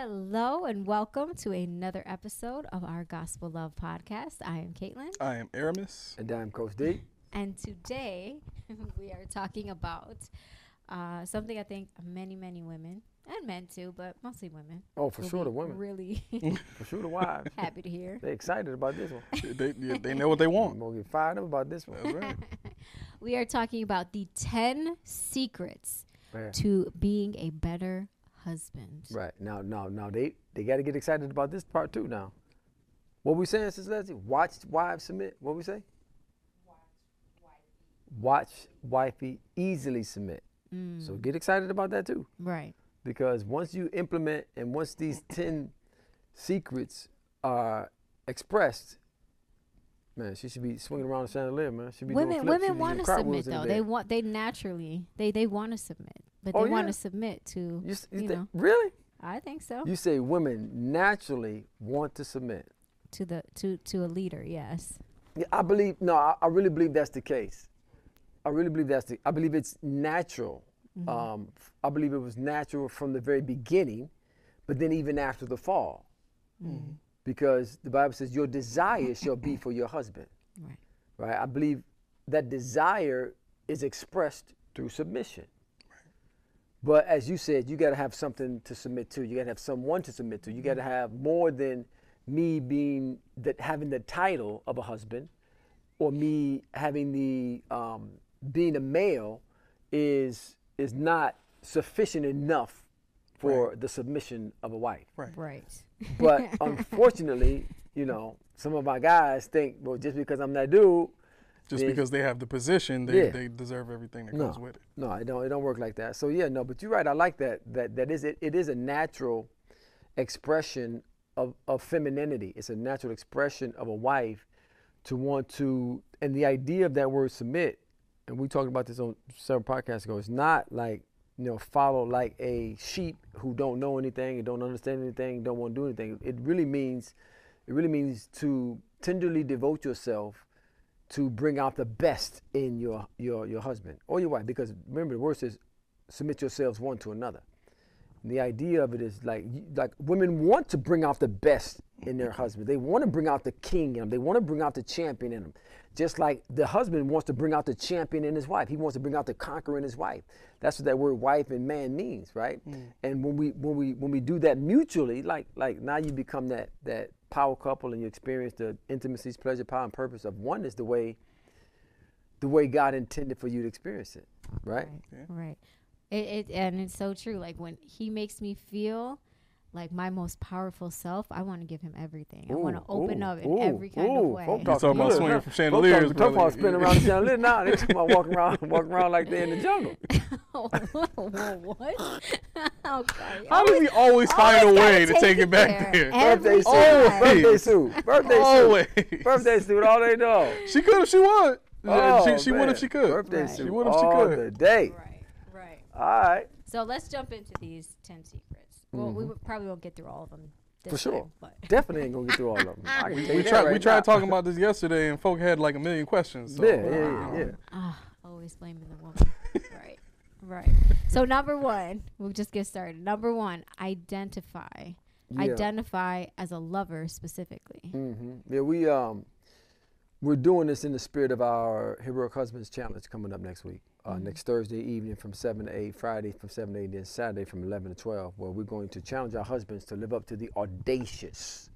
Hello and welcome to another episode of our Gospel Love podcast. I am Caitlin, I am Aramis. And I'm Coach D. and today we are talking about uh, something I think many, many women and men too, but mostly women. Oh, for sure, the women. Really For sure, the wives. happy to hear. They're excited about this one. they, yeah, they know what they I'm want. gonna get fired up about this one. That's right. We are talking about the 10 secrets Yeah. to being a better husband. Right now, now, now they they got to get excited about this part too. Now, what we saying, Sister Leslie? Watch wives submit. What we say? Watch wifey easily submit. Mm, So get excited about that too, right. because once you implement and once these ten secrets are expressed, man, she should be swinging around the chandelier, man. She should be Women doing flips. Women want to submit though. They want they naturally they they want to submit, but Oh, they want to submit to You, you you think- know. really? I think so. You say women naturally want to submit. to the to to a leader, yes. Yeah, I believe. No, I, I really believe that's the case. I really believe that's the. I believe it's natural. Mm-hmm. Um, I believe it was natural from the very beginning, but then even after the fall, Mm-hmm. because the Bible says your desire shall be for your husband. Right. Right. I believe that desire is expressed through submission. But as you said, you got to have something to submit to. You got to have someone to submit to. You got to have more than me being that having the title of a husband, or me having the um, being a male is is not sufficient enough for the submission of a wife. Right. Right. But unfortunately, you know, some of my guys think, well, just because I'm that dude, Just Yeah. because they have the position, they, Yeah. they deserve everything that No. comes with it. No, it don't. It don't work like that. So yeah, no. But you're right. I like that. That that is it. It is a natural expression of of femininity. It's a natural expression of a wife to want to. And the idea of that word submit, and we talked about this on several podcasts ago. It's not like you know follow like a sheep who don't know anything and don't understand anything, don't want to do anything. It really means, it really means to tenderly devote yourself to bring out the best in your your your husband or your wife. Because remember the word says submit yourselves one to another. And the idea of it is like like women want to bring out the best in their husband. They want to bring out the king in them they want to bring out the champion in them just like the husband wants to bring out the champion in his wife. He wants to bring out the conqueror in his wife. That's what that word wife and man means right? Mm. And when we when we when we do that mutually like like now you become that that power couple and you experience the intimacies pleasure power and purpose of oneness the way the way god intended for you to experience it right Right. It, it and it's so true. Like when he makes me feel like my most powerful self, I want to give him everything. I want to open ooh, up in ooh, every kind of way. Folk You talking about good, swinging from Folk chandeliers, talking- talking about spinning around the chandelier. Now they talking about walking around, walking around like they're in the jungle. what? okay. How does he always find a way gotta take it back there. there? Birthday suit, time. birthday suit, birthday Always. suit, birthday suit all day long. She could if she would. Oh, she she would if she could. Birthday Right. suit She would if she could. all the day. Right. Right. All right. So let's jump into these ten secrets. Well, we would- probably won't get through all of them. This Mm-hmm. For sure. time, but Definitely ain't gonna get through all of them. I can tell you We tried right we tried talking about this yesterday, and folk had like a million questions. So. Yeah, yeah, yeah, yeah. Ah, always blaming the woman. right. Right. So number one, we'll just get started. Number one, identify. Yeah. Identify as a lover specifically. hmm Yeah, we um, we're doing this in the spirit of our Heroic Husbands Challenge coming up next week. Uh, mm-hmm. Next Thursday evening from seven to eight, Friday from seven to eight, then Saturday from eleven to twelve, where we're going to challenge our husbands to live up to the audacious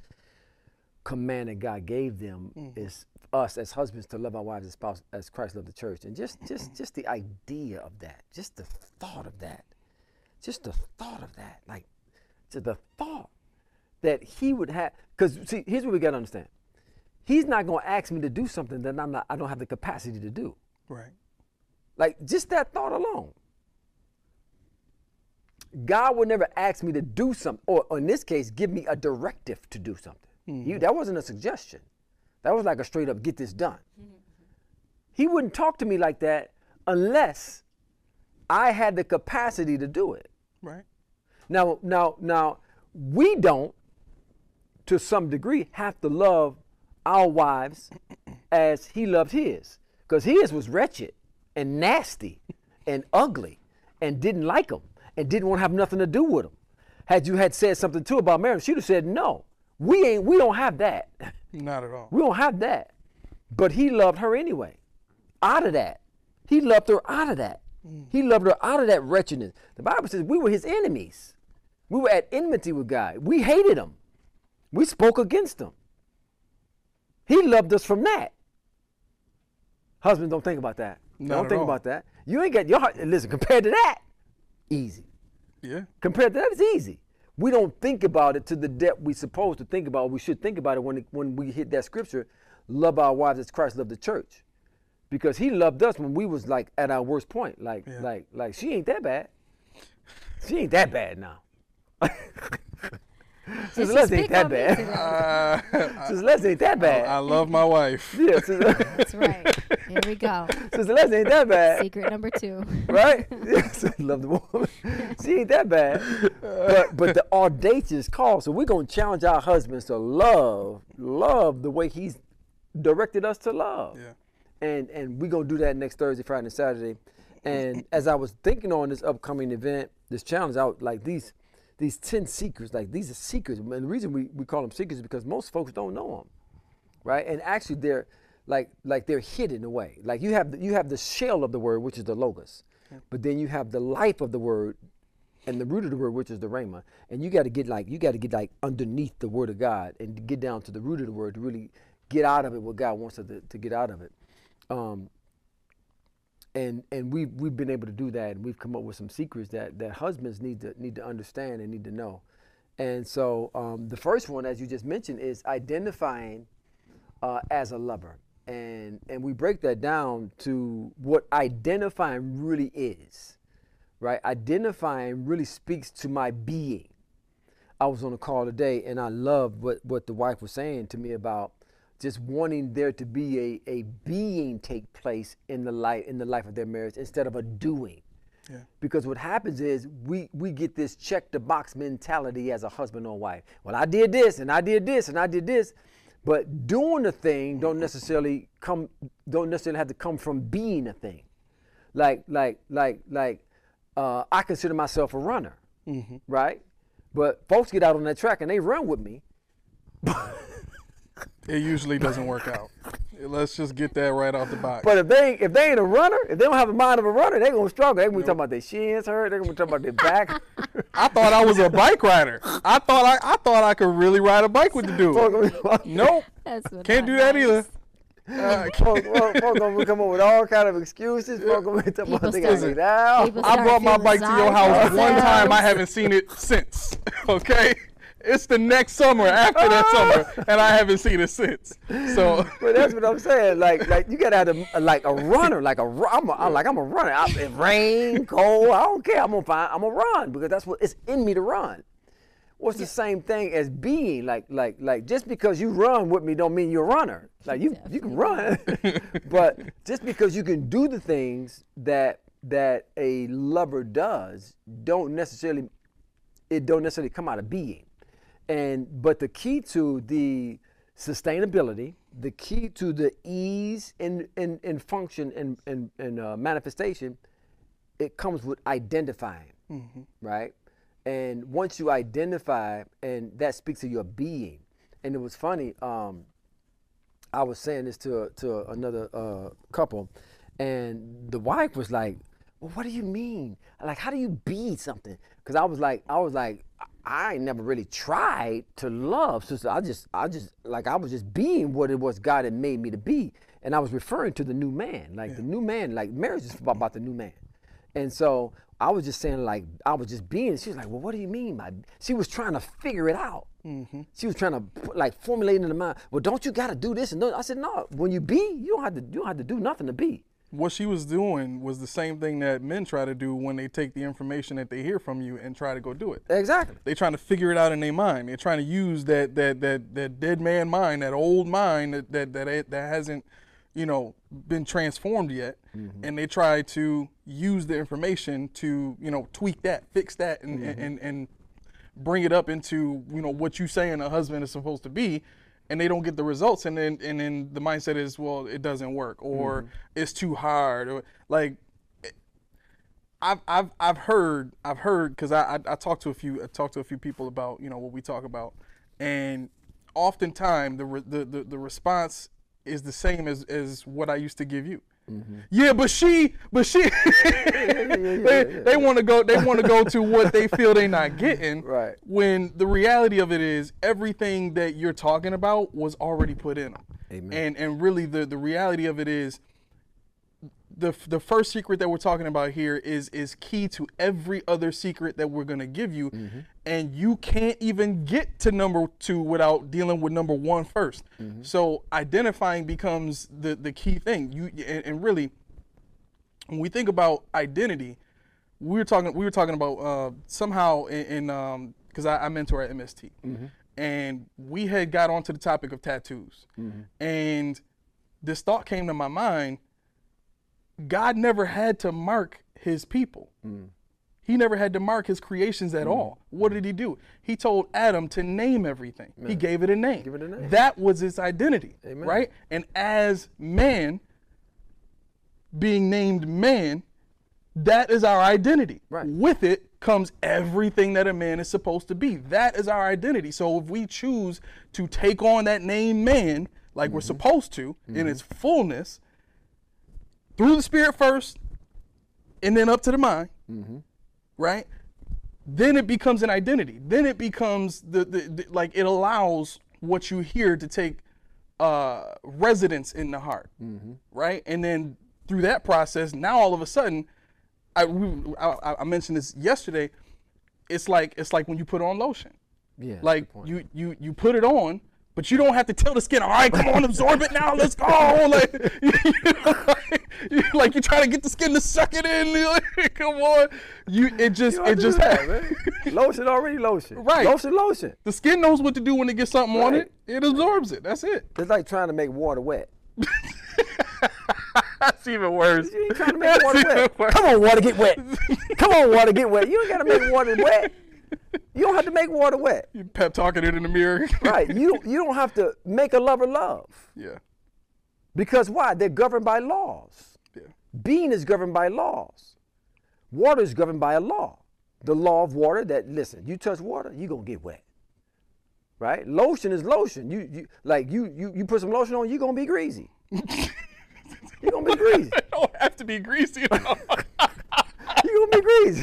command that God gave them mm. is us as husbands to love our wives as spouse as Christ loved the church, and just just mm-hmm. just the idea of that, just the thought of that, just the thought of that, like just the thought that he would have. Because see, here's what we got to understand: He's not going to ask me to do something that I'm not, I don't have the capacity to do. Right. Like just that thought alone. God would never ask me to do something, or, or in this case, give me a directive to do something. Mm-hmm. He- that wasn't a suggestion. That was like a straight up get this done. Mm-hmm. He wouldn't talk to me like that unless I had the capacity to do it. Right. Now, now, now, we don't, to some degree, have to love our wives as he loved his, because his was wretched and nasty and ugly and didn't like them and didn't want to have nothing to do with them. had you had said something to her about marriage, she'd have said no. We ain't. We don't have that. Not at all. We don't have that. But he loved her anyway. Out of that. He loved her out of that. Mm. He loved her out of that wretchedness. The Bible says we were his enemies. We were at enmity with God. We hated him. We spoke against him. He loved us from that. Husbands, don't think about that. Not don't think all. about that. You ain't got your heart. Listen, compared to that, easy. Yeah. Compared to that, it's easy. We don't think about it to the depth we supposed to think about. We should think about it when it, when we hit that scripture, love our wives as Christ loved the church, because He loved us when we was like at our worst point. Like Yeah. like like she ain't that bad. She ain't that bad now. Did Sister she Leslie ain't that bad. today? Uh, Sister Leslie ain't that bad. I love my wife. yeah, That's right. Here we go. Sister Leslie ain't that bad. Secret number two. right? Yes, love the woman. She ain't that bad. But but the audacious call. So we're gonna challenge our husbands to love, love the way he's directed us to love. Yeah. And and we're gonna do that next Thursday, Friday, and Saturday. And as I was thinking on this upcoming event, this challenge out like these these 10 secrets, like these are secrets. And the reason we, we call them secrets is because most folks don't know them right? And actually, they're like like they're hidden away. Like you have the, you have the shell of the word, which is the logos, but then you have the life of the word, and the root of the word, which is the rhema. And you got to get like you got to get like underneath the word of God and get down to the root of the word to really get out of it what God wants us to, to get out of it. Um, and and we've we've been able to do that, and we've come up with some secrets that that husbands need to need to understand and need to know. And so um, the first one, as you just mentioned, is identifying uh, as a lover. And, and we break that down to what identifying really is, right? Identifying really speaks to my being. I was on a call today and I loved what, what the wife was saying to me about just wanting there to be a, a being take place in the life in the life of their marriage instead of a doing. Yeah. Because what happens is we we get this check the box mentality as a husband or wife. Well, I did this and I did this and I did this, but doing a thing don't necessarily come don't necessarily have to come from being a thing. Like like like like uh, I consider myself a runner, right? But folks get out on that track and they run with me. It usually doesn't work out. Let's just get that right off the box. But if they if they ain't a runner, if they don't have the mind of a runner, they're gonna struggle. They're gonna be talking about their shins hurt. They're gonna be talking about their back. I thought I was a bike rider. I thought I, I thought I could really ride a bike with the dude. Nope. That's Can't not do that nice. either. Uh, Folks, folks, folks gonna come up with all kind of excuses. Folks gonna be about they gotta get out. I brought my bike to your house one time. I haven't seen it since. Okay, it's the next summer after that ah! summer, and I haven't seen it since. So But that's what I'm saying. Like, like you gotta have a, like a runner, like a ru- I'm, a, I'm like I'm a runner. I, it rain, cold, I don't care. I'm gonna find. I'm gonna run because that's what it's in me to run. What's the same thing as being like, like, like just because you run with me don't mean you're a runner. Like you, you can run, but just because you can do the things that that a lover does, don't necessarily it don't necessarily come out of being. And but the key to the sustainability, the key to the ease in in, in function and and, and uh, manifestation, it comes with identifying, right? And once you identify, and that speaks to your being. And it was funny. Um, I was saying this to to another uh, couple, and the wife was like, "Well, what do you mean? Like, how do you be something?" Because I was like, I was like, I- never really tried to love, sister. I just, I just like I was just being what it was God had made me to be, and I was referring to the new man, like the new man, like marriage is about, about the new man. And so I was just saying, like, I was just being. She was like, well, what do you mean by? She was trying to figure it out. Mm-hmm. She was trying to put, like formulate in the mind. Well, don't you got to do this and do I said, no. When you be, you don't have to. You don't have to do nothing to be. What she was doing was the same thing that men try to do when they take the information that they hear from you and try to go do it. Exactly. They're trying to figure it out in their mind. They're trying to use that that that that dead man mind, that old mind that that that, that hasn't, you know, been transformed yet, mm-hmm. and they try to use the information to you know tweak that, fix that, and mm-hmm. and and bring it up into you know what you saying a husband is supposed to be. And they don't get the results, and then and then the mindset is, well, it doesn't work, or mm-hmm. it's too hard, or like I've I've I've heard I've heard because I, I I talked to a few I talked to a few people about you know what we talk about, and oftentimes the re, the, the the response is the same as as what I used to give you. Mm-hmm. Yeah, but she, but she, they, they want to go. They want to go to what they feel they're not getting. Right. When the reality of it is, everything that you're talking about was already put in them. Amen. And and really, the the reality of it is, the the first secret that we're talking about here is is key to every other secret that we're gonna give you, and you can't even get to number two without dealing with number one first. So identifying becomes the the key thing. You and, and really, when we think about identity, we were talking we were talking about uh, somehow in, in um because I, I mentor at MST, and we had got onto the topic of tattoos, and this thought came to my mind. God never had to mark His people. Mm. He never had to mark His creations at mm. all. What did He do? He told Adam to name everything. He gave it a name. Give it a name. That was his identity, Amen. right? And as man, being named man, that is our identity. Right. With it comes everything that a man is supposed to be. That is our identity. So if we choose to take on that name man like we're mm-hmm. supposed to in mm-hmm. its fullness, through the spirit first, and then up to the mind, right? Then it becomes an identity. Then it becomes the, the, the like it allows what you hear to take uh, residence in the heart, right? And then through that process, now all of a sudden, I, we, I, I mentioned this yesterday. It's like it's like when you put on lotion. Yeah. Like you you you put it on, but you don't have to tell the skin, all right, come on, absorb it now, let's go. Like, you know, like, you, like you try to get the skin to suck it in. Like, come on, you it just You it just that, man. lotion already lotion. Right. Lotion, lotion. the skin knows what to do when it gets something on it. It absorbs it. That's it. It's like trying to make water wet. That's even worse. You ain't trying to make water wet. Come on, water, get wet. Come on, water, get wet. You ain't gotta make water wet. You don't have to make water wet. You pep talking it in the mirror. Right. You don't you don't have to make a lover love. yeah. Because why? They're governed by laws. Yeah. Being is governed by laws. Water is governed by a law. The law of water that listen, you touch water, you're gonna get wet. Right? Lotion is lotion. You you like you you you put some lotion on, you're gonna be greasy. you're gonna be greasy. It don't have to be greasy. You're gonna be greasy.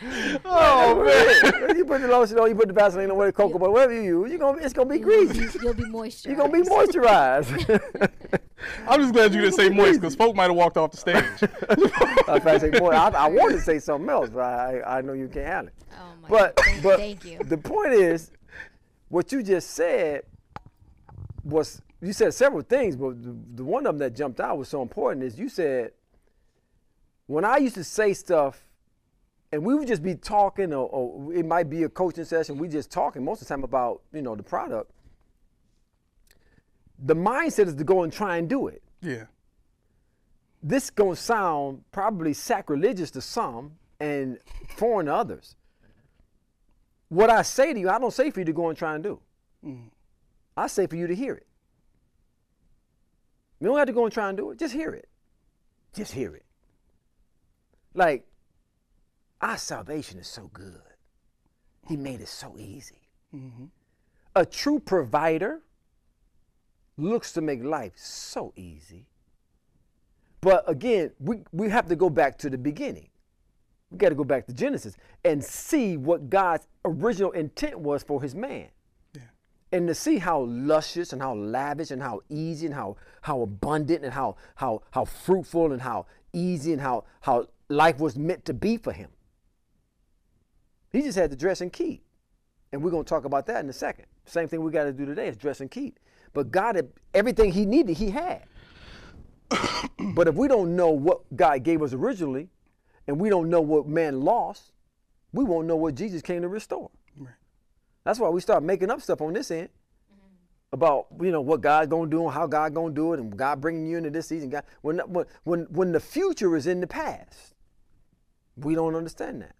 oh man. you put the lotion on, you put the Vaseline on, whatever cocoa butter, whatever you use, you gonna it's gonna be greasy. You'll be moisturized. You're gonna be moisturized. I'm just glad you didn't say moist because folk might have walked off the stage. I, I, say, boy, I, I wanted to say something else, but I, I know you can't handle it. Oh my But God. Thank, but thank you. the point is, what you just said was you said several things, but the, the one of them that jumped out was so important is you said when I used to say stuff, and we would just be talking, or, or it might be a coaching session. We just talking most of the time about you know the product. The mindset is to go and try and do it yeah. this gonna sound probably sacrilegious to some and foreign to others. What I say to you, I don't say for you to go and try and do. Mm. I say for you to hear it. You don't have to go and try and do it. Just hear it. Just hear it. Like, our salvation is so good. He made it so easy. Mm-hmm. A true provider looks to make life so easy. But again, we, we have to go back to the beginning. We got to go back to Genesis and see what God's original intent was for his man. Yeah. And to see how luscious and how lavish and how easy and how, how abundant and how, how, how fruitful and how easy and how, how life was meant to be for him. He just had to dress and keep. And we're going to talk about that in a second. Same thing we got to do today is dress and keep. But God had everything he needed, he had. but if we don't know what God gave us originally, and we don't know what man lost, we won't know what Jesus came to restore. Right. That's why we start making up stuff on this end mm-hmm. about you know what God's gonna do and how God gonna do it, and God bringing you into this season. God, when when when when the future is in the past, we don't understand that.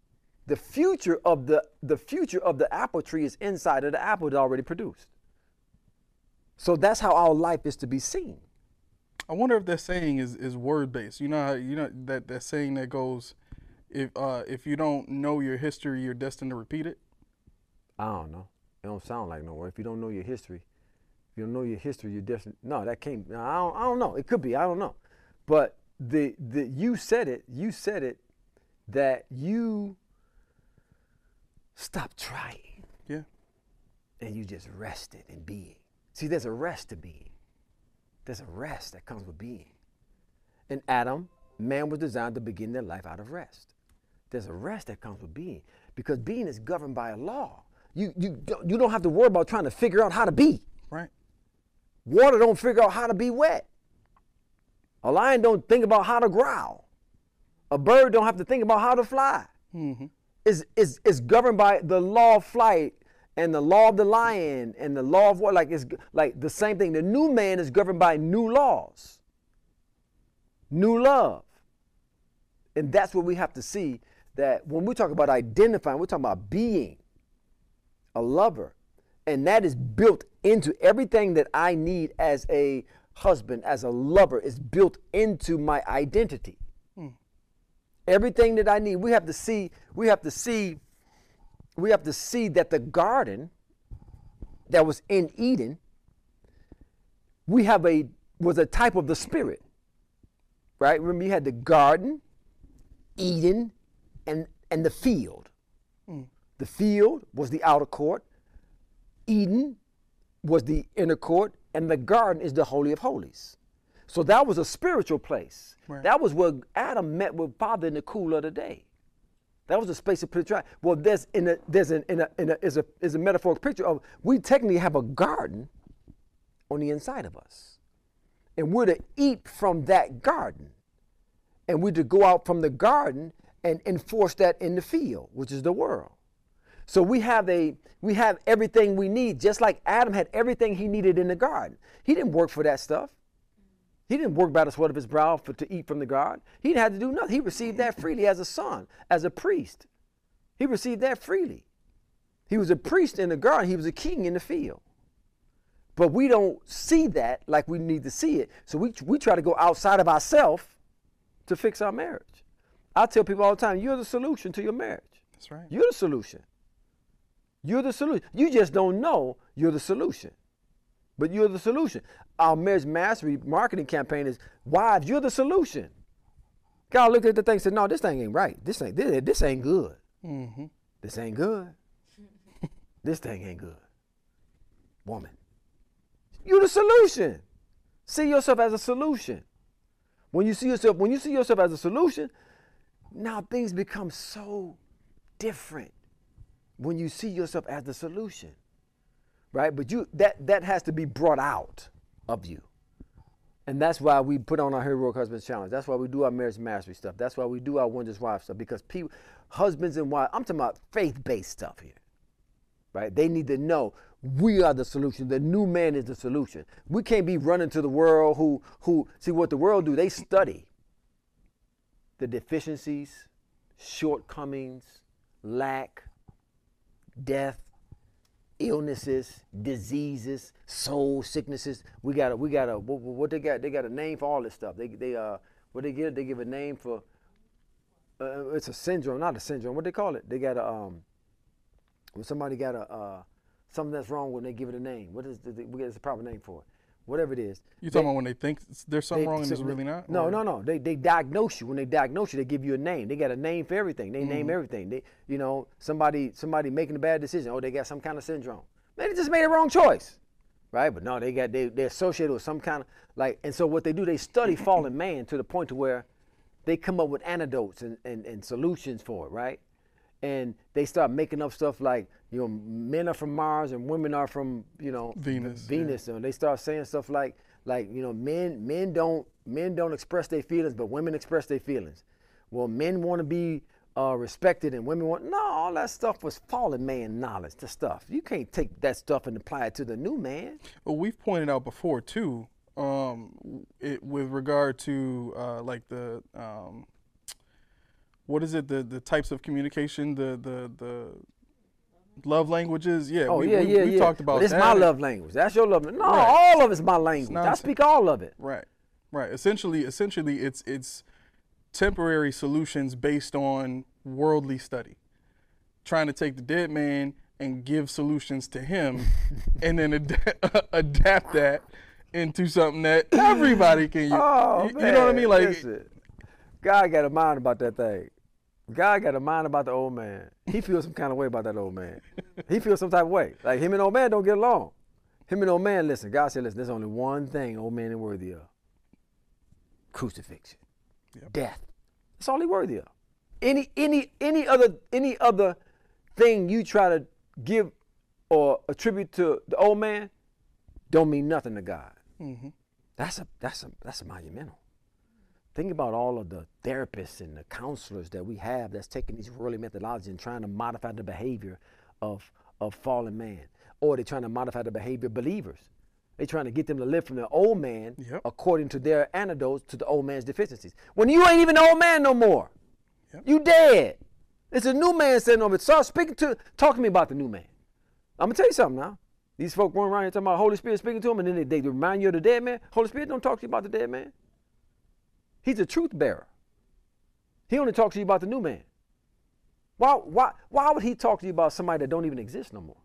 The future of the the future of the apple tree is inside of the apple that already produced. So that's how our life is to be seen. I wonder if that saying is, is word based. You know how you know that, that saying that goes if uh, if you don't know your history, you're destined to repeat it. I don't know. It don't sound like nowhere. If you don't know your history, if you don't know your history, you're destined. No, that can't. No, I don't. I don't know. It could be. I don't know. But the the you said it. You said it that you stop trying Yeah. and you just rest rested in being. See, there's a rest to being. There's a rest that comes with being. In Adam, man was designed to begin their life out of rest. There's a rest that comes with being because being is governed by a law. You, you, don't, you don't have to worry about trying to figure out how to be. Right. Water don't figure out how to be wet. A lion don't think about how to growl. A bird don't have to think about how to fly. Mm-hmm. It's, it's, it's governed by the law of flight and the law of the lion and the law of what like it's like the same thing. The new man is governed by new laws, new love. And that's what we have to see that when we talk about identifying, we're talking about being a lover. And that is built into everything that I need as a husband, as a lover, is built into my identity. Everything that I need, we have to see, we have to see, we have to see that the garden that was in Eden, we have a was a type of the spirit. Right? Remember you had the garden, Eden, and and the field. Mm. The field was the outer court. Eden was the inner court, and the garden is the holy of holies. So that was a spiritual place. Right. That was where Adam met with Father in the cool of the day. That was a space of picture. Well, there's in a there's an in a, in a is a is a metaphorical picture of we technically have a garden on the inside of us, and we're to eat from that garden, and we're to go out from the garden and enforce that in the field, which is the world. So we have a we have everything we need, just like Adam had everything he needed in the garden. He didn't work for that stuff. He didn't work by the sweat of his brow for, to eat from the garden. He didn't have to do nothing. He received that freely as a son, as a priest. He received that freely. He was a priest in the garden. He was a king in the field. But we don't see that like we need to see it. So we, we try to go outside of ourselves to fix our marriage. I tell people all the time, you're the solution to your marriage. That's right. You're the solution. You're the solution. You just don't know you're the solution. But you're the solution. Our marriage mastery marketing campaign is wives, you're the solution. God looked at the thing and said, No, this thing ain't right. This ain't this, this ain't good. Mm-hmm. This ain't good. this thing ain't good. Woman. You're the solution. See yourself as a solution. When you see yourself, when you see yourself as a solution, now things become so different when you see yourself as the solution. Right? But you that that has to be brought out of you. And that's why we put on our heroic husbands challenge. That's why we do our marriage mastery stuff. That's why we do our wondrous wife stuff. Because people, husbands and wives, I'm talking about faith-based stuff here. Right? They need to know we are the solution. The new man is the solution. We can't be running to the world who who see what the world do. They study the deficiencies, shortcomings, lack, death, illnesses, diseases, soul sicknesses. We got a, we got a, what, what they got? They got a name for all this stuff. They, they, uh, what they give? They give a name for. Uh, it's a syndrome, not a syndrome. What they call it? They got a, um, when somebody got a, uh, something that's wrong when they give it a name. What is the, we get a proper name for it? Whatever it is. You They- talking about when they think there's something they- wrong and so it's really not? No, Or- no, no. They they diagnose you. When they diagnose you, they give you a name. They got a name for everything. They Mm-hmm. name everything. They you know somebody somebody making a bad decision. Oh, they got some kind of syndrome. Man, they just made a wrong choice, right? But no, they got they they associated with some kind of like. And so what they do, they study fallen man to the point to where they come up with antidotes and, and, and solutions for it, right? And they start making up stuff like, you know, men are from Mars and women are from, you know, Venus, yeah. Venus. And they start saying stuff like, like, you know, men men don't men don't express their feelings, but women express their feelings. Well, men want to be uh, respected and women want no. All that stuff was fallen man knowledge. The stuff you can't take that stuff and apply it to the new man. Well, we've pointed out before too, um, it, with regard to uh, like the um, what is it the the types of communication the the the love languages. Yeah. Oh we, yeah, we, yeah, we yeah. talked about but it's that. my love language. That's your love language. No, Right. all of it's my language. I speak all of it. Right. Right. Essentially, essentially, it's it's temporary solutions based on worldly study, trying to take the dead man and give solutions to him, and then ad- adapt that into something that everybody can use. Oh, you, you know what I mean? Like, listen. God got a mind about that thing. God got a mind about the old man. He feels some kind of way about that old man. He feels some type of way. Like him and old man don't get along. Him and old man, listen, God said, listen, there's only one thing old man is worthy of. Crucifixion. Yep. Death. That's all he worthy of. Any any any other any other thing you try to give or attribute to the old man don't mean nothing to God. Mhm. That's a that's a that's a monumental. Think about all of the therapists and the counselors that we have that's taking these worldly methodologies and trying to modify the behavior of of fallen man, or they're trying to modify the behavior of believers. They're trying to get them to live from the old man Yep. according to their antidotes to the old man's deficiencies. When you ain't even an old man no more, Yep. you dead. It's a new man sitting over. Start speaking to, talk to me about the new man. I'm gonna tell you something now. These folk run around here talking about Holy Spirit speaking to them, and then they, they remind you of the dead man. Holy Spirit don't talk to you about the dead man. He's a truth bearer. He only talks to you about the new man. Why, why, why would he talk to you about somebody that don't even exist no more?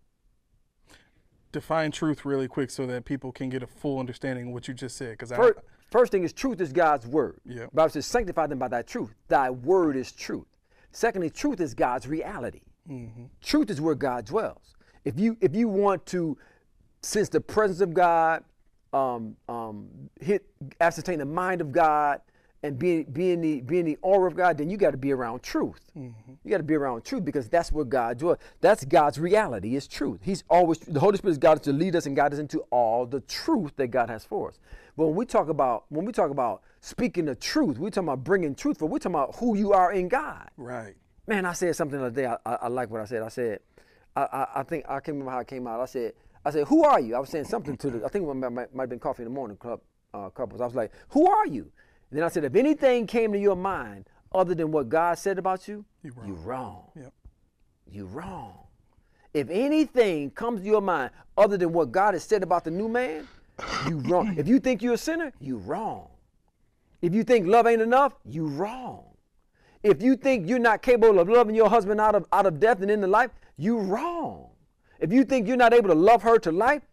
define truth really quick so that people can get a full understanding of what you just said. Because I, First, first thing is truth is God's word. Yeah. Bible says, sanctify them by thy truth. Thy word is truth. Secondly, truth is God's reality. Truth is where God dwells. If you if you want to sense the presence of God, um, um, hit ascertain the mind of God, and be, be in the be in the aura of God, then you got to be around truth. You got to be around truth because that's what God dwells. That's God's reality. Is truth. He's always the Holy Spirit is God to lead us and guide us into all the truth that God has for us. But when we talk about when we talk about speaking the truth, we're talking about bringing truth. But we're talking about who you are in God. right. Man, I said something the other day. I, I, I like what I said. I said, I, I, I think I can't remember how it came out. I said, I said, who are you? I was saying something to the. I think it might, might, might have been coffee in the morning club uh, couples. I was like, who are you? And then I said, if anything came to your mind other than what God said about you, You wrong. you wrong. Yep. You wrong. If anything comes to your mind other than what God has said about the new man, you wrong. if you think you're a sinner, you wrong. If you think love ain't enough, you wrong. If you think you're not capable of loving your husband out of out of death and into life, you wrong. If you think you're not able to love her to life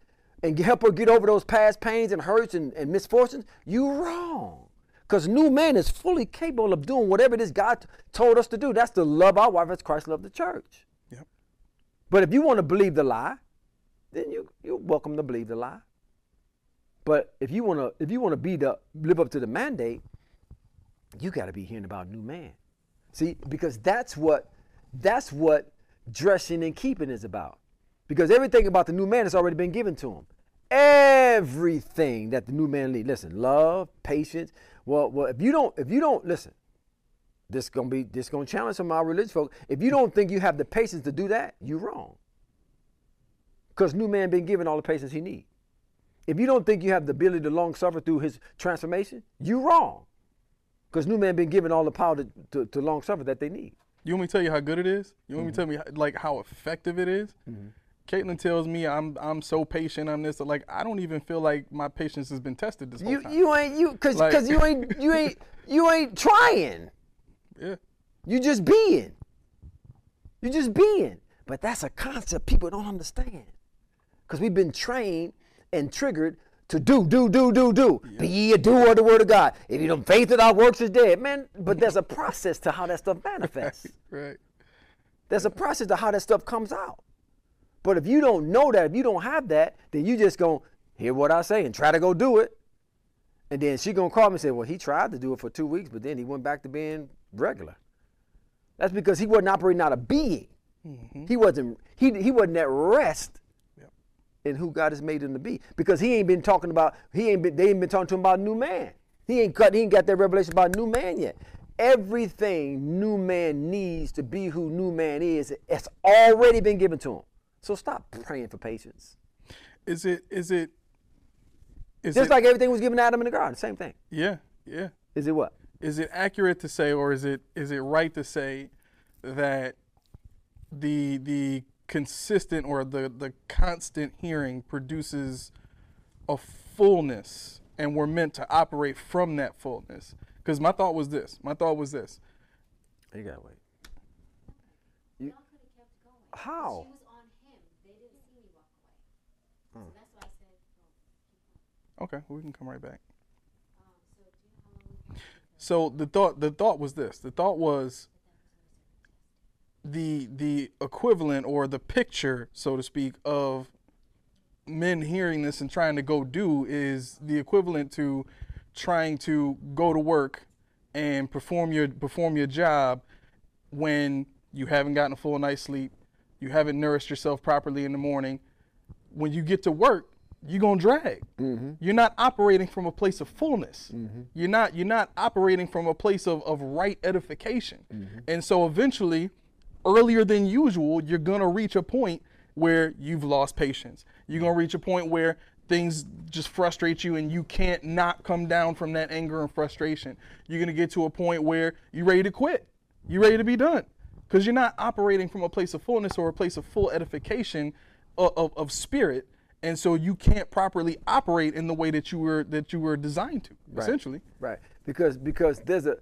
and help her get over those past pains and hurts and, and misfortunes, you wrong. Because new man is fully capable of doing whatever it is God told us to do. That's to love our wife as Christ loved the church. Yep. But if you want to believe the lie, then you you're welcome to believe the lie. But if you want to if you want to be the live up to the mandate, you got to be hearing about new man. See, because that's what that's what dressing and keeping is about. Because everything about the new man has already been given to him. Everything that the new man leads. Listen, love, patience. Well, well, if you don't, if you don't listen, this gonna be this gonna challenge some of our religious folks. If you don't think you have the patience to do that, you're wrong. Because new man been given all the patience he need. If you don't think you have the ability to long suffer through his transformation, you're wrong. Because new man been given all the power to, to, to long suffer that they need. You want me to tell you how good it is? You want Mm-hmm. me to tell me like how effective it is? Caitlin tells me I'm I'm so patient. I'm this. Like I don't even feel like my patience has been tested this whole You time. you ain't you cause, Like- 'cause you ain't you ain't you ain't trying. yeah. You just being. You just being. But that's a concept people don't understand. Because we've been trained and triggered to do, do, do, do, do. Be ye a doer of the word of God. If you don't faith without works is dead. Man, but there's a process to how that stuff manifests. Right. There's a process to how that stuff comes out. But if you don't know that, if you don't have that, then you just gonna hear what I say and try to go do it. And then she gonna call me and say, well, he tried to do it for two weeks, but then he went back to being regular. That's because he wasn't operating out of being. Mm-hmm. He wasn't he he wasn't at rest Yep. in who God has made him to be. Because he ain't been talking about he ain't been they ain't been talking to him about new man. He ain't got he ain't got that revelation about new man yet. Everything new man needs to be who new man is, it's already been given to him. So stop praying for patience. Is it is it is Just it, like everything was given to Adam in the garden, same thing. yeah yeah Is it what? is it accurate to say or is it is it right to say that the the consistent or the the constant hearing produces a fullness and we're meant to operate from that fullness. Because my thought was this. My thought was this. You gotta wait. You, Y'all could have kept going. how? She was on him. They didn't see me walk away. So that's why I said, Okay, we can come right back. So the thought the thought was this. The thought was the the equivalent or the picture, so to speak, of men hearing this and trying to go do is the equivalent to trying to go to work and perform your perform your job when you haven't gotten a full night's sleep, you haven't nourished yourself properly in the morning. When you get to work, you're gonna drag. Mm-hmm. You're not operating from a place of fullness. Mm-hmm. You're not you're not operating from a place of, of right edification. Mm-hmm. And so eventually, earlier than usual, you're gonna reach a point where you've lost patience. You're gonna reach a point where things just frustrate you and you can't not come down from that anger and frustration. You're gonna get to a point where you're ready to quit. You're ready to be done. Because you're not operating from a place of fullness or a place of full edification of, of, of spirit. And so you can't properly operate in the way that you were that you were designed to, essentially. Right. Because because there's a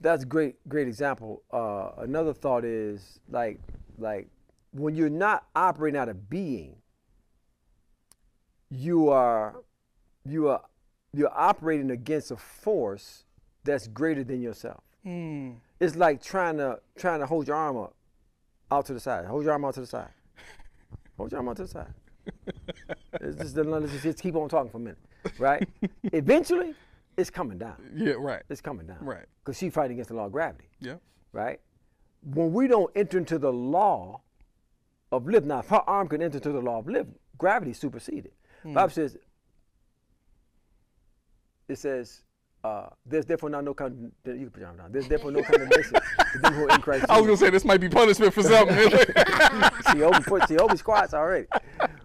that's a great great example. Uh, another thought is like like when you're not operating out of being, you are you are you're operating against a force that's greater than yourself. It's like trying to trying to hold your arm up out to the side. Hold your arm out to the side. Hold your arm out to the side. It's just, let's just- just keep on talking for a minute, right? Eventually, it's coming down. Yeah, right. It's coming down. Right. Because she's fighting against the law of gravity, Yeah. right? When we don't enter into the law of live, now if her arm can enter into the law of live, gravity superseded. Bible says, it says, uh, there's therefore now no condemnation. You can put your arm down. There's therefore no condemnation to them who are in Christ I was gonna say this might be punishment for something. Over put over squats already.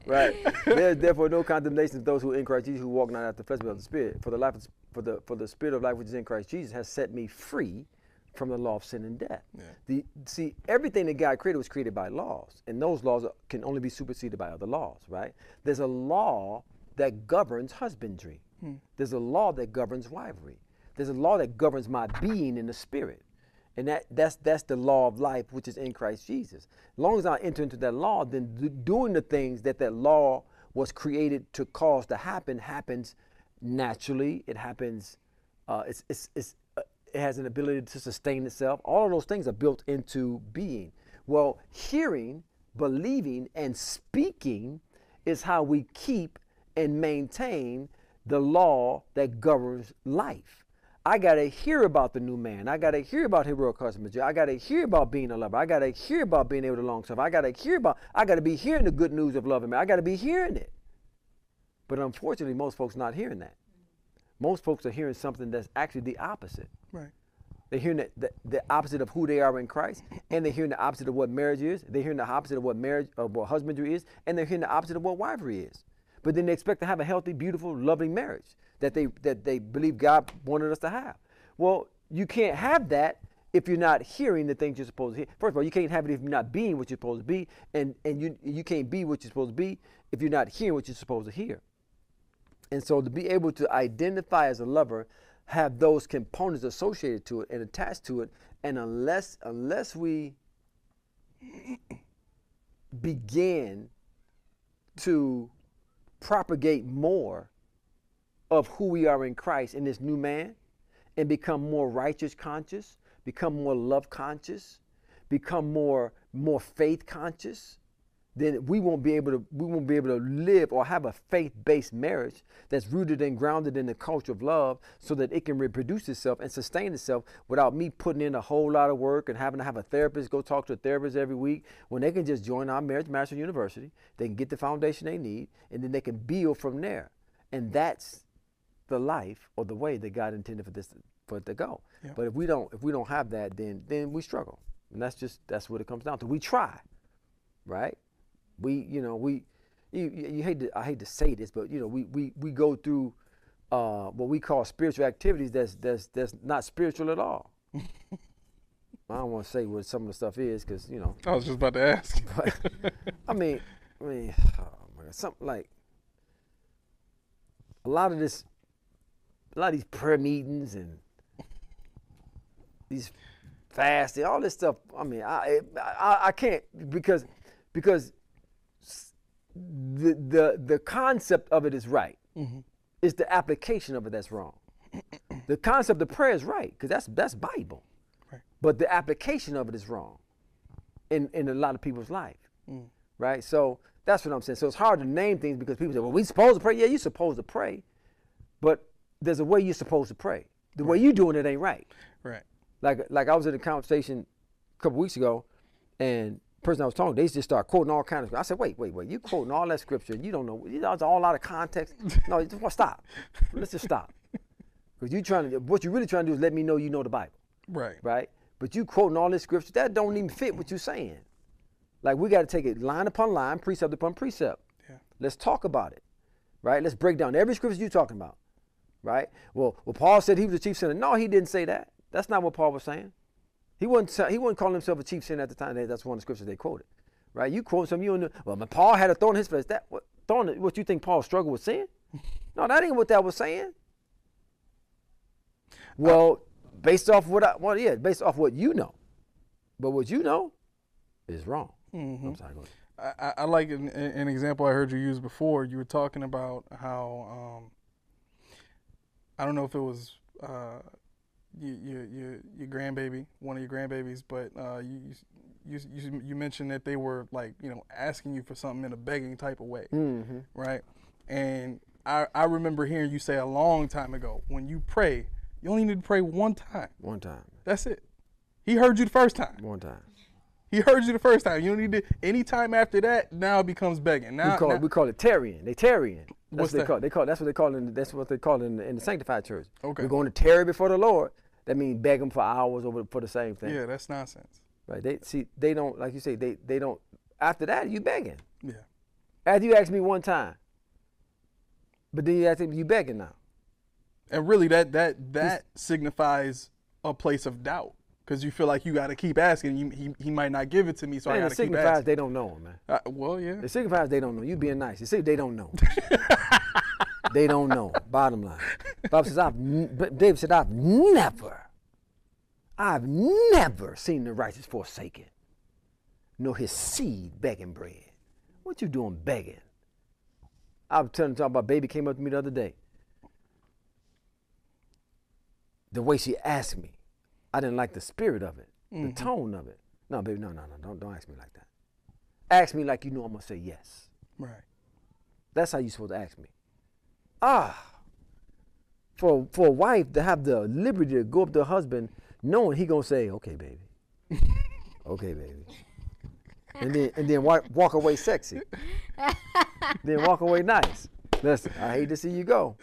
Right. There's therefore no condemnation to those who are in Christ Jesus who walk not after the flesh but of the spirit. For the life of, for the for the spirit of life which is in Christ Jesus has set me free from the law of sin and death. The see everything that God created was created by laws, and those laws can only be superseded by other laws. Right. There's a law that governs husbandry. Hmm. There's a law that governs wifery. There's a law that governs my being in the spirit. And that, that's, that's the law of life which is in Christ Jesus. As long as I enter into that law, then do- doing the things that that law was created to cause to happen happens naturally. It happens, uh, it's, it's, it's, uh, it has an ability to sustain itself. All of those things are built into being. Well, hearing, believing, and speaking is how we keep and maintain the law that governs life. I got to hear about the new man. I got to hear about heroic husbandry. I got to hear about being a lover. I got to hear about being able to long suffer. I got to hear about, I got to be hearing the good news of loving man. I got to be hearing it. But unfortunately, most folks not hearing that. Most folks are hearing something that's actually the opposite. right. They're hearing the, the, the opposite of who they are in Christ, and they're hearing the opposite of what marriage is. They're hearing the opposite of what marriage, of what husbandry is, and they're hearing the opposite of what wifery is. But then they expect to have a healthy, beautiful, loving marriage that they that they believe God wanted us to have. Well, you can't have that if you're not hearing the things you're supposed to hear. First of all, you can't have it if you're not being what you're supposed to be, and and you you can't be what you're supposed to be if you're not hearing what you're supposed to hear. And so to be able to identify as a lover, have those components associated to it and attached to it, and unless unless we begin to propagate more of who we are in Christ in this new man and become more righteous conscious, become more love conscious, become more more faith conscious, then we won't be able to we won't be able to live or have a faith-based marriage that's rooted and grounded in the culture of love so that it can reproduce itself and sustain itself without me putting in a whole lot of work and having to have a therapist go talk to a therapist every week when they can just join our marriage mastery university. They can get the foundation they need and then they can build from there. And that's the life or the way that God intended for this for it to go. Yeah. but if we don't if we don't have that then then we struggle. And that's just that's what it comes down to. We try right we you know we you, you you hate to I hate to say this, but you know we we we go through uh, what we call spiritual activities that's that's that's not spiritual at all. I don't want to say what some of the stuff is because you know, I was just about to ask. but I mean, I mean, oh my God, something like a lot of this, a lot of these prayer meetings and these fasting, all this stuff. I mean, I I, I can't because because the the the concept of it is right. Mm-hmm. It's the application of it that's wrong. the concept of prayer is right because that's that's Bible, Right. but the application of it is wrong in in a lot of people's life, Mm. right? So that's what I'm saying. So it's hard to name things because people say, "Well, we supposed to pray." Yeah, you're supposed to pray, but there's a way you're supposed to pray. The way you're doing it ain't right. Right. Like like I was in a conversation a couple weeks ago, and person I was talking, they just start quoting all kinds of. I said, wait, wait, wait, you quoting all that scripture, and you don't know, you know, it's all out of context. No, you just want stop. Let's just stop, because you trying to, what you're really trying to do is let me know you know the Bible, Right. right? But you quoting all this scripture that don't even fit what you're saying. Like we got to take it line upon line, precept upon precept. Yeah. Let's talk about it, right? Let's break down every scripture you're talking about, right? Well, well, Paul said he was a chief sinner. No, he didn't say that. That's not what Paul was saying. He wasn't. He wasn't calling himself a chief sinner at the time. That's one of the scriptures they quoted, right? You quote some. You know, well, Paul had a thorn in his flesh. That what thorn? What you think Paul struggled with sin? No, that ain't what that was saying. Well, based off what I, well, yeah, based off what you know, but what you know is wrong. I'm sorry. Go ahead. I, I- I like an, an example I heard you use before. You were talking about how um, I don't know if it was uh, you, you, you, your grandbaby, one of your grandbabies, but uh, you, you you you mentioned that they were like you know asking you for something in a begging type of way, Mm-hmm. right? And I I remember hearing you say a long time ago, when you pray, you only need to pray one time. One time. That's it. He heard you the first time. One time. He heard you the first time. You don't need to. Any time after that, now it becomes begging. Now, we call now- it, we call it tarrying. They tarrying. That's What's what they that? call. They call. That's what they call. In, that's what they call in, in the sanctified church. Okay. We're going to tarry before the Lord. That means beg Him for hours over for the same thing. yeah, that's nonsense. Right. They see. They don't like you say. They they don't. After that, you begging. Yeah, After you asked me one time. But then you ask me, you begging now. and really, that that that signifies a place of doubt because you feel like you got to keep asking. You, he he might not give it to me, so I Man, got it to keep signifies they don't know him, man. Uh, well, yeah, It signifies they don't know. You being nice. You see, they don't know. they don't know. Bottom line. Bible says, I've, but David said, I've never, I've never seen the righteous forsaken, nor his seed begging bread. What you doing begging? I was telling talking about baby came up to me the other day. The way she asked me, I didn't like the spirit of it, the mm-hmm. tone of it. No, baby, no, no, no, don't, don't ask me like that. Ask me like you know I'm gonna say yes. right. That's how you're supposed to ask me. Ah, for for a wife to have the liberty to go up to her husband, knowing he gonna say, "Okay, baby, okay, baby," and then and then walk, walk away sexy, then walk away nice. Listen, I hate to see you go,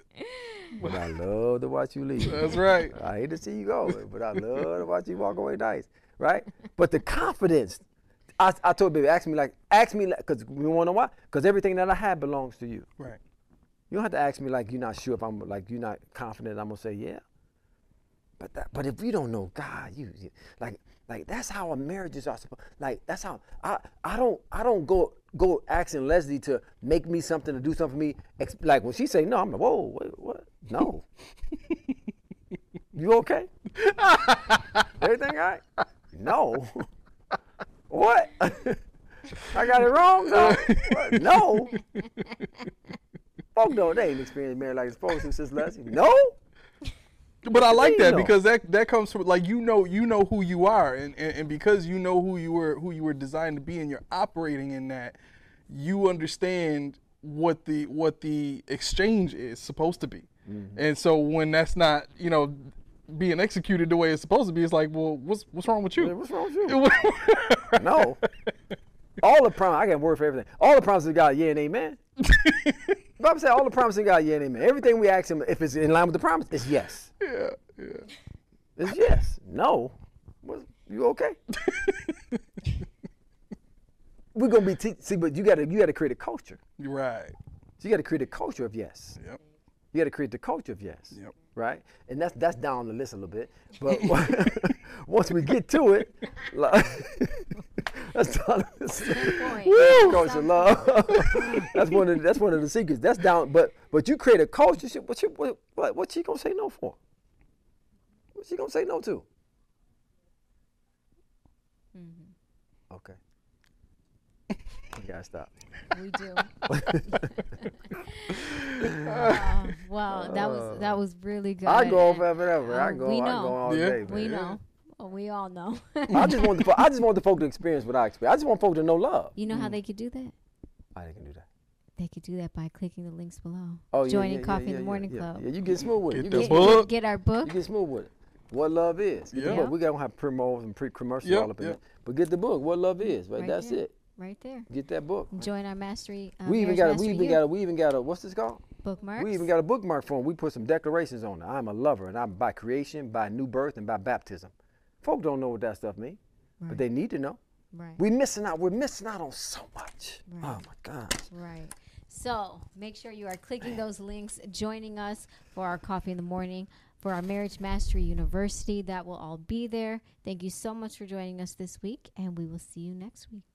but I love to watch you leave. That's right. I hate to see you go, but I love to watch you walk away nice, right? But the confidence, I, I told baby, ask me like, ask me like, because we want to know why? Because everything that I have belongs to you. Right. You don't have to ask me like you're not sure if I'm like you're not confident. I'm gonna say yeah. But that, but if you don't know God, you, you like like that's how a marriages are supposed. Like that's how I I don't I don't go go asking Leslie to make me something to do something for me. Like when she say no, I'm like whoa what, what no. you okay? Everything all right? No. what? I got it wrong? No. No. Folk no, they ain't experienced marriage like it's supposed to, Sis Leslie. No. But I like that know? because that that comes from like you know you know who you are and, and, and because you know who you were who you were designed to be and you're operating in that, you understand what the what the exchange is supposed to be. Mm-hmm. And so when that's not, you know, being executed the way it's supposed to be, it's like, well, what's what's wrong with you? What's wrong with you? No. All the promise, I got word for everything. All the promises of God, yeah and amen. Bible said all the promises of God, yeah and amen. Everything we ask Him, if it's in line with the promise, it's yes. yeah, yeah. It's yes. No. What, you okay? We're gonna be te- see, but you gotta you gotta create a culture. Right. So you gotta create a culture of yes. Yep. You gotta create the culture of yes. Yep. Right? And that's that's down the list a little bit. But once we get to it, like, That's tolerance. point. Woo, coach of Some love. that's one of that's one of the secrets. That's down. But but you create a culture. she- What you what what, what she gonna say no for? What she gonna say no to? Mm-hmm. Okay. You gotta stop. We do. Uh, well, that was that was really good. I go on forever and ever. I go. we I know. go all Yeah. day. We know. Well, we all know. I just want the fo- I just want the folk to experience what I experience. I just want folk to know love. you know how they could do that? I they can do that. They could do that by clicking the links below. Oh yeah, Joining yeah, Coffee yeah, in the yeah, Morning yeah, Club. Yeah, you get smooth with it. Get You the get, Get, book. get our book. you get smooth with it. What love is. Get the Yeah. book. We gonna have promos and pre commercials Yep, all up in yep. there. But get the book. What love is. Right. Right That's there. it. right there. Get that book. Join our mastery. Uh, we even got a, we even U. got a, we even got a what's this called? bookmarks. We even got a bookmark for 'em. We put some declarations on it. I'm a lover and I'm by creation, by new birth, and by baptism. Folk don't know what that stuff means, right. but they need to know. right. We're missing out. We're missing out on so much. Right. Oh my God. Right. So make sure you are clicking those links, joining us for our coffee in the morning, for our Marriage Mastery University. That will all be there. Thank you so much for joining us this week, and we will see you next week.